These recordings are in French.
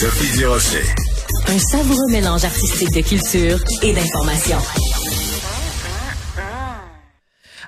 Sophie Durocher. Un savoureux mélange artistique de culture et d'information.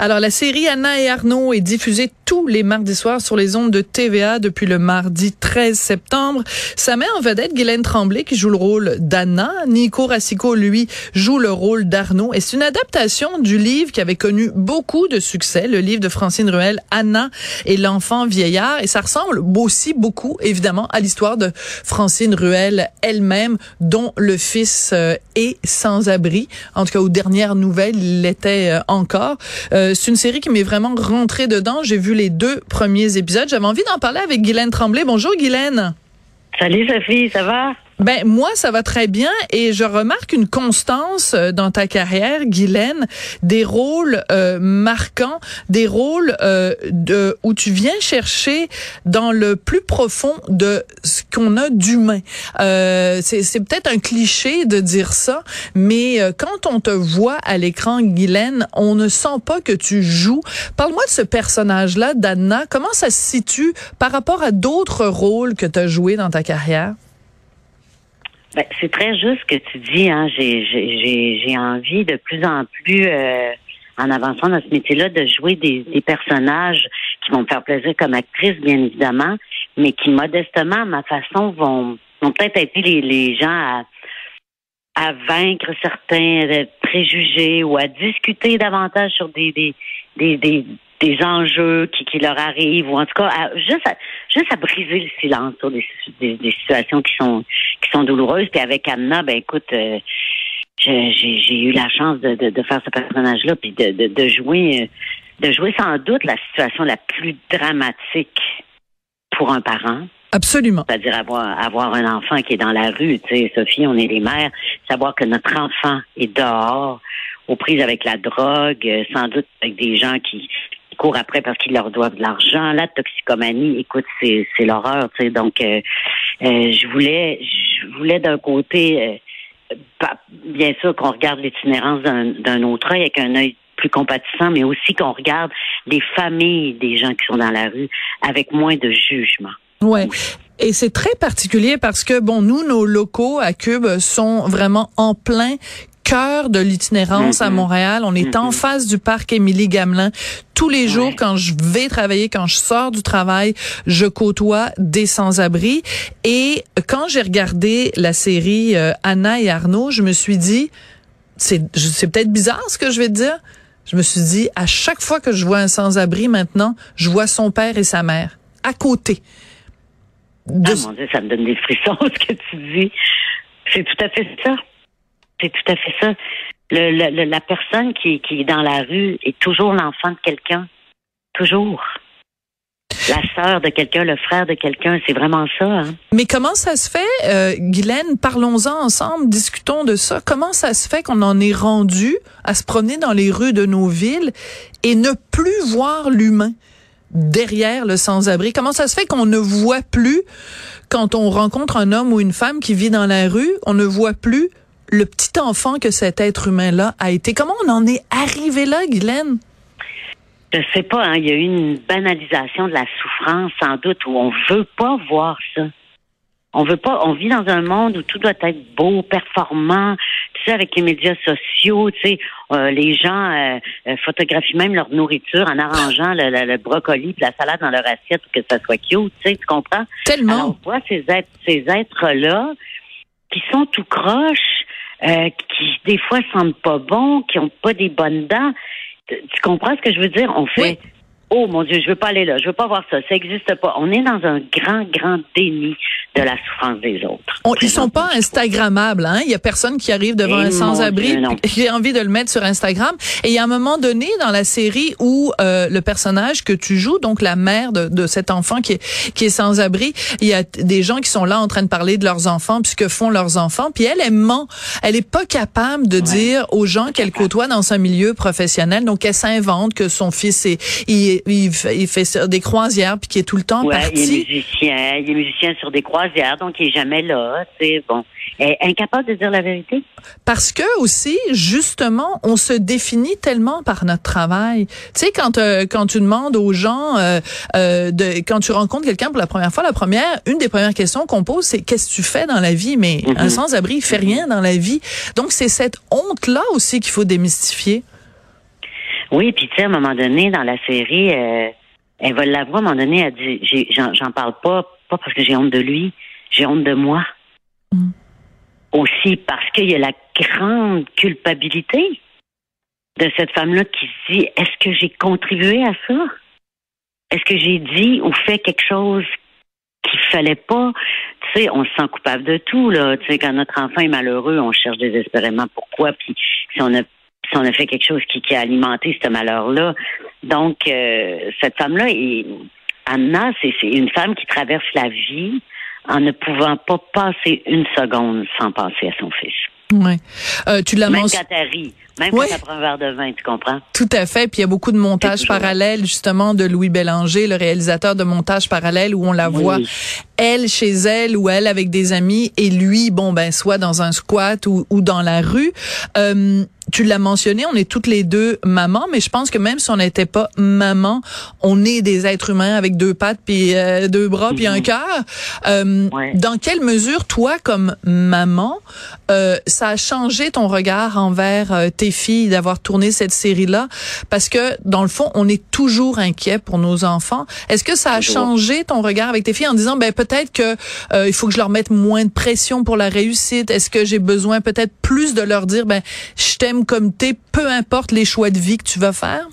Alors, la série Anna et Arnaud est diffusée tous les mardis soirs sur les ondes de TVA depuis le mardi 13 septembre. Ça met en vedette Guylaine Tremblay qui joue le rôle d'Anna. Nico Rassico, lui, joue le rôle d'Arnaud. Et c'est une adaptation du livre qui avait connu beaucoup de succès, le livre de Francine Ruel, Anna et l'enfant vieillard. Et ça ressemble aussi beaucoup, évidemment, à l'histoire de Francine Ruel elle-même, dont le fils euh, est sans abri. En tout cas, aux dernières nouvelles, il l'était euh, encore. Euh, c'est une série qui m'est vraiment rentrée dedans. J'ai vu les deux premiers épisodes. J'avais envie d'en parler avec Guylaine Tremblay. Bonjour Guylaine. Salut Sophie, ça va? Ben moi ça va très bien et je remarque une constance euh, dans ta carrière, Guylaine, des rôles euh, marquants, des rôles euh, de où tu viens chercher dans le plus profond de ce qu'on a d'humain. Euh, c'est peut-être un cliché de dire ça, mais quand on te voit à l'écran, Guylaine, on ne sent pas que tu joues. Parle-moi de ce personnage-là, d'Anna. Comment ça se situe par rapport à d'autres rôles que tu as joués dans ta carrière? Ben, c'est très juste ce que tu dis. Hein. J'ai envie de plus en plus, euh, en avançant dans ce métier-là, de jouer des, des, personnages qui vont me faire plaisir comme actrice, bien évidemment, mais qui, modestement, à ma façon, vont, vont peut-être aider les, les gens à, à vaincre certains euh, préjugés ou à discuter davantage sur des, des, des, des, des enjeux qui, qui leur arrivent ou en tout cas à, juste à, juste à briser le silence sur des, des, des, situations qui sont qui sont douloureuses puis avec Anna ben écoute euh, j'ai eu la chance de, de, de faire ce personnage là puis de, de, de jouer euh, de jouer sans doute la situation la plus dramatique pour un parent Absolument. C'est-à-dire avoir, avoir un enfant qui est dans la rue, tu sais, Sophie, on est les mères, savoir que notre enfant est dehors, aux prises avec la drogue, euh, sans doute avec des gens qui, courent après parce qu'ils leur doivent de l'argent. La toxicomanie, écoute, c'est, c'est l'horreur, tu sais. Donc, euh, euh, je voulais, je voulais d'un côté, bien sûr, qu'on regarde l'itinérance d'un, d'un autre œil avec un œil plus compatissant, mais aussi qu'on regarde les familles des gens qui sont dans la rue avec moins de jugement. Ouais. Et c'est très particulier parce que, bon, nous, nos locaux à Cube sont vraiment en plein cœur de l'itinérance à mm-hmm. Montréal. On est en mm-hmm. face du parc Émilie Gamelin. Tous les jours, quand je vais travailler, quand je sors du travail, je côtoie des sans-abri. Et quand j'ai regardé la série euh, Anna et Arnaud, je me suis dit, c'est, c'est peut-être bizarre ce que je vais te dire. Je me suis dit, à chaque fois que je vois un sans-abri maintenant, je vois son père et sa mère à côté. Ah mon Dieu, ça me donne des frissons ce que tu dis. C'est tout à fait ça. C'est tout à fait ça. Le, la personne qui, qui est dans la rue est toujours l'enfant de quelqu'un. Toujours. La sœur de quelqu'un, le frère de quelqu'un, c'est vraiment ça. Hein? Mais comment ça se fait, euh, Guylaine, parlons-en ensemble, discutons de ça. Comment ça se fait qu'on en est rendu à se promener dans les rues de nos villes et ne plus voir l'humain? derrière le sans-abri? Comment ça se fait qu'on ne voit plus, quand on rencontre un homme ou une femme qui vit dans la rue, on ne voit plus le petit enfant que cet être humain-là a été? Comment on en est arrivé là, Guylaine? Je sais pas, hein, il y a eu une banalisation de la souffrance, sans doute, où on veut pas voir ça. On veut pas, on vit dans un monde où tout doit être beau, performant, sais, avec les médias sociaux, tu sais, euh, les gens euh, euh, photographient même leur nourriture en arrangeant le, le- le brocoli et la salade dans leur assiette pour que ça soit cute, tu sais, tu comprends? Tellement. Alors, on voit ces êtres, ces êtres-là qui sont tout croches, euh, qui des fois sentent pas bons, qui ont pas des bonnes dents. Tu, tu comprends ce que je veux dire? On fait, oh mon Dieu, je veux pas aller là, je veux pas voir ça, ça existe pas. On est dans un grand, grand déni de la souffrance des autres. On- ils sont pas Instagrammables, hein? Il y a personne qui arrive devant Eh, un sans-abri qui a envie de le mettre sur Instagram. Et il y a un moment donné dans la série où euh, le personnage que tu joues, donc la mère de, de cet enfant qui est qui est sans-abri, il y a des gens qui sont là en train de parler de leurs enfants, puis ce que font leurs enfants. Puis elle, elle ment. Elle est pas capable de dire aux gens qu'elle côtoie dans un milieu parfait. Donc elle s'invente que son fils est il, il, fait- il fait ça, des croisières puis qu'il est tout le temps Ouais, il est parti. musicien, il est musicien sur des croisières, donc il est jamais là, sais, bon. Et incapable de dire la vérité? Parce que aussi, justement, on se définit tellement par notre travail. Tu sais, quand euh, quand tu demandes aux gens, euh, euh, de, quand tu rencontres quelqu'un pour la première fois, la première, une des premières questions qu'on pose, c'est qu'est-ce que tu fais dans la vie? Mais Mhm. un sans-abri, il fait rien dans la vie. Donc c'est cette honte là aussi qu'il faut démystifier. Oui, puis tu sais, à un moment donné, dans la série, elle va l'avouer, à un moment donné, elle dit, j'en parle pas, pas parce que j'ai honte de lui, j'ai honte de moi. Mm. Aussi parce qu'il y a la grande culpabilité de cette femme-là qui se dit, est-ce que j'ai contribué à ça? Est-ce que j'ai dit ou fait quelque chose qu'il fallait pas? Tu sais, on se sent coupable de tout, là. Tu sais, quand notre enfant est malheureux, on cherche désespérément pourquoi, puis si on a si on a fait quelque chose qui, qui a alimenté ce malheur-là. Donc, euh, cette femme-là, est- Anna, c'est une femme qui traverse la vie en ne pouvant pas passer une seconde sans penser à son fils. Ouais. Euh, tu l'as Même mentionné. quand elle rit, même Ouais. quand elle prend un verre de vin, tu comprends? Tout à fait. Puis il y a beaucoup de montages parallèles, justement, de Louis Bélanger, le réalisateur de montages parallèles, où on la Oui. voit, elle chez elle ou elle avec des amis, et lui, bon, ben, soit dans un squat ou, ou dans la rue. Euh, tu l'as mentionné, on est toutes les deux mamans, mais je pense que même si on n'était pas maman, on est des êtres humains avec deux pattes, puis euh, deux bras, puis un cœur. Euh, Ouais. Dans quelle mesure, toi, comme maman, euh, ça a changé ton regard envers euh, tes filles d'avoir tourné cette série-là? Parce que, dans le fond, on est toujours inquiet pour nos enfants. Est-ce que ça a Toujours. changé ton regard avec tes filles en disant, ben peut-être que euh, il faut que je leur mette moins de pression pour la réussite? Est-ce que j'ai besoin peut-être plus de leur dire, ben je t'aime comme t'es, peu importe les choix de vie que tu vas faire?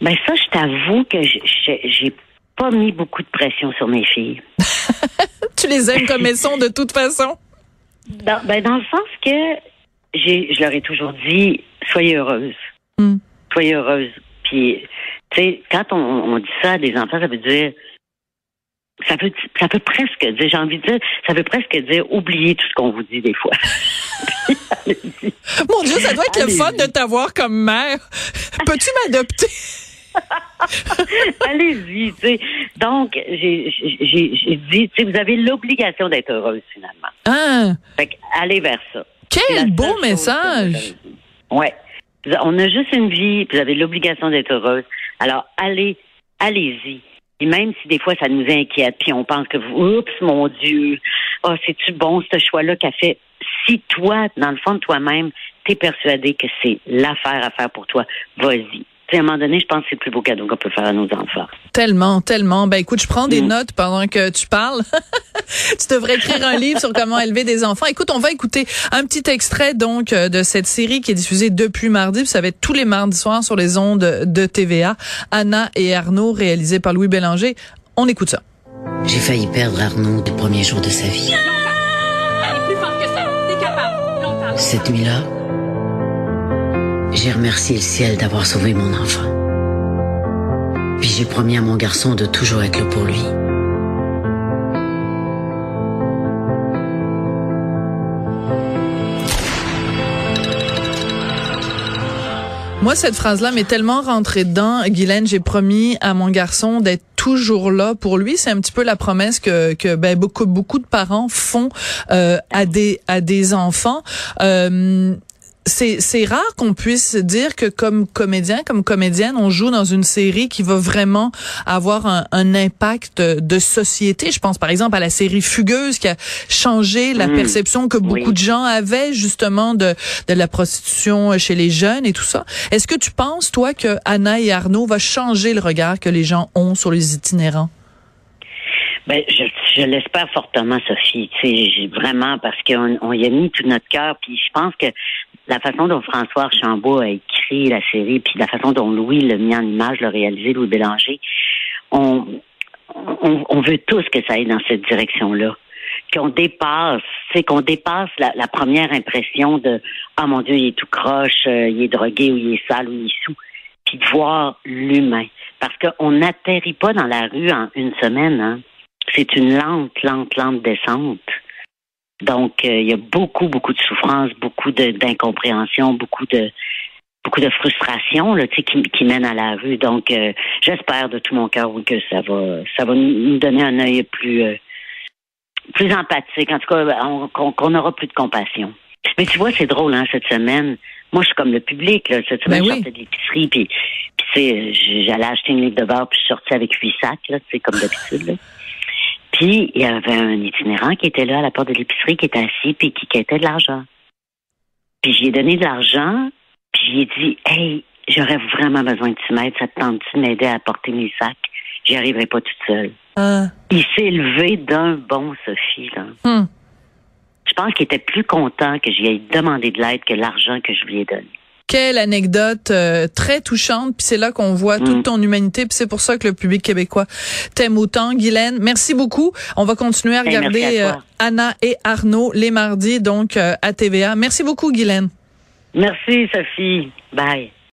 Ben ça, je t'avoue que j'ai- pas mis beaucoup de pression sur mes filles. Tu les aimes comme elles sont de toute façon? Dans, ben dans le sens que j'ai, je leur ai toujours dit, soyez heureuse. Mm. Soyez heureuse. Puis, tu sais, quand on, on dit ça à des enfants, ça veut dire, ça peut, ça peut presque dire, j'ai envie de dire, ça veut presque dire, oubliez tout ce qu'on vous dit des fois. Allez-y. Mon Dieu, ça doit être le fun de t'avoir comme mère. Peux-tu m'adopter? Allez-y, tu sais. Donc, j'ai, dit, tu sais, vous avez l'obligation d'être heureuse finalement. Ah, Fait que, allez vers ça. Quel beau message. Ouais. On a juste une vie, puis vous avez l'obligation d'être heureuse. Alors, allez, allez-y. Et même si des fois ça nous inquiète, puis on pense que oups, mon Dieu, oh, c'est-tu bon ce choix-là qu'a fait? Si toi, dans le fond de toi-même, t'es persuadé que c'est l'affaire à faire pour toi, vas-y. À un moment donné, je pense que c'est le plus beau cadeau qu'on peut faire à nos enfants. Tellement, tellement. Ben écoute, je prends des Mm. notes pendant que tu parles. tu devrais écrire un livre sur comment élever des enfants. Écoute, on va écouter un petit extrait donc euh, de cette série qui est diffusée depuis mardi. Va être tous les mardis soirs sur les ondes de TVA. Anna et Arnaud, réalisé par Louis Bélanger. On écoute ça. J'ai failli perdre Arnaud du premier jour de sa vie. plus fort que ça. T'es capable. Longtemps. Cette nuit-là, j'ai remercié le ciel d'avoir sauvé mon enfant. Puis j'ai promis à mon garçon de toujours être là pour lui. Moi, cette phrase-là m'est tellement rentrée dedans. Guylaine, j'ai promis à mon garçon d'être toujours là pour lui. C'est un petit peu la promesse que, que ben, beaucoup, beaucoup de parents font euh, à des à des enfants. Euh, c'est c'est rare qu'on puisse dire que comme comédien, comme comédienne, on joue dans une série qui va vraiment avoir un, un impact de société. Je pense par exemple à la série Fugueuse qui a changé la Mm. perception que beaucoup Oui. de gens avaient justement de de la prostitution chez les jeunes et tout ça. Est-ce que tu penses toi que Anna et Arnaud va changer le regard que les gens ont sur les itinérants? Ben, je, je l'espère fortement, Sophie. Tu sais, vraiment, parce qu'on on y a mis tout notre cœur. Puis je pense que la façon dont François Archambault a écrit la série, puis la façon dont Louis l'a mis en image, l'a réalisé, Louis Bélanger, on, on, on veut tous que ça aille dans cette direction-là. Qu'on dépasse, c'est qu'on dépasse la, la première impression de Ah mon Dieu, il est tout croche, euh, il est drogué ou il est sale ou il est sous. Puis de voir l'humain. Parce qu'on n'atterrit pas dans la rue en une semaine, hein. C'est une lente, lente, lente descente. Donc, euh, il y a beaucoup, beaucoup de souffrance, beaucoup d'incompréhension, beaucoup de beaucoup de frustration là, tu sais, qui, qui mène à la rue. Donc, euh, j'espère de tout mon cœur oui, que ça va ça va nous donner un œil plus euh, plus empathique. En tout cas, on- qu'on aura plus de compassion. Mais tu vois, c'est drôle, hein, cette semaine. Moi, je suis comme le public, là. Cette semaine, Ben je oui. sortais de l'épicerie, puis, puis tu sais, j'allais acheter une livre de beurre, puis je sortie avec huit sacs, là, tu sais, comme d'habitude. Puis, il y avait un itinérant qui était là à la porte de l'épicerie, qui était assis, puis qui quittait de l'argent. Puis, j'y ai donné de l'argent, puis j'ai dit, hey, j'aurais vraiment besoin que tu m'aides, ça te tente-tu de m'aider à porter mes sacs? J'y arriverai pas toute seule. Ah. Il s'est levé d'un bon, Sophie, là. Hmm. Je pense qu'il était plus content que j'y ai demandé de l'aide que l'argent que je lui ai donné. Quelle anecdote euh, très touchante, puis c'est là qu'on voit Mm. toute ton humanité, puis c'est pour ça que le public québécois t'aime autant. Guylaine, merci beaucoup. On va continuer à regarder à euh. Anna et Arnaud les mardis, donc euh, à TVA. Merci beaucoup, Guylaine. Merci, Sophie. Bye.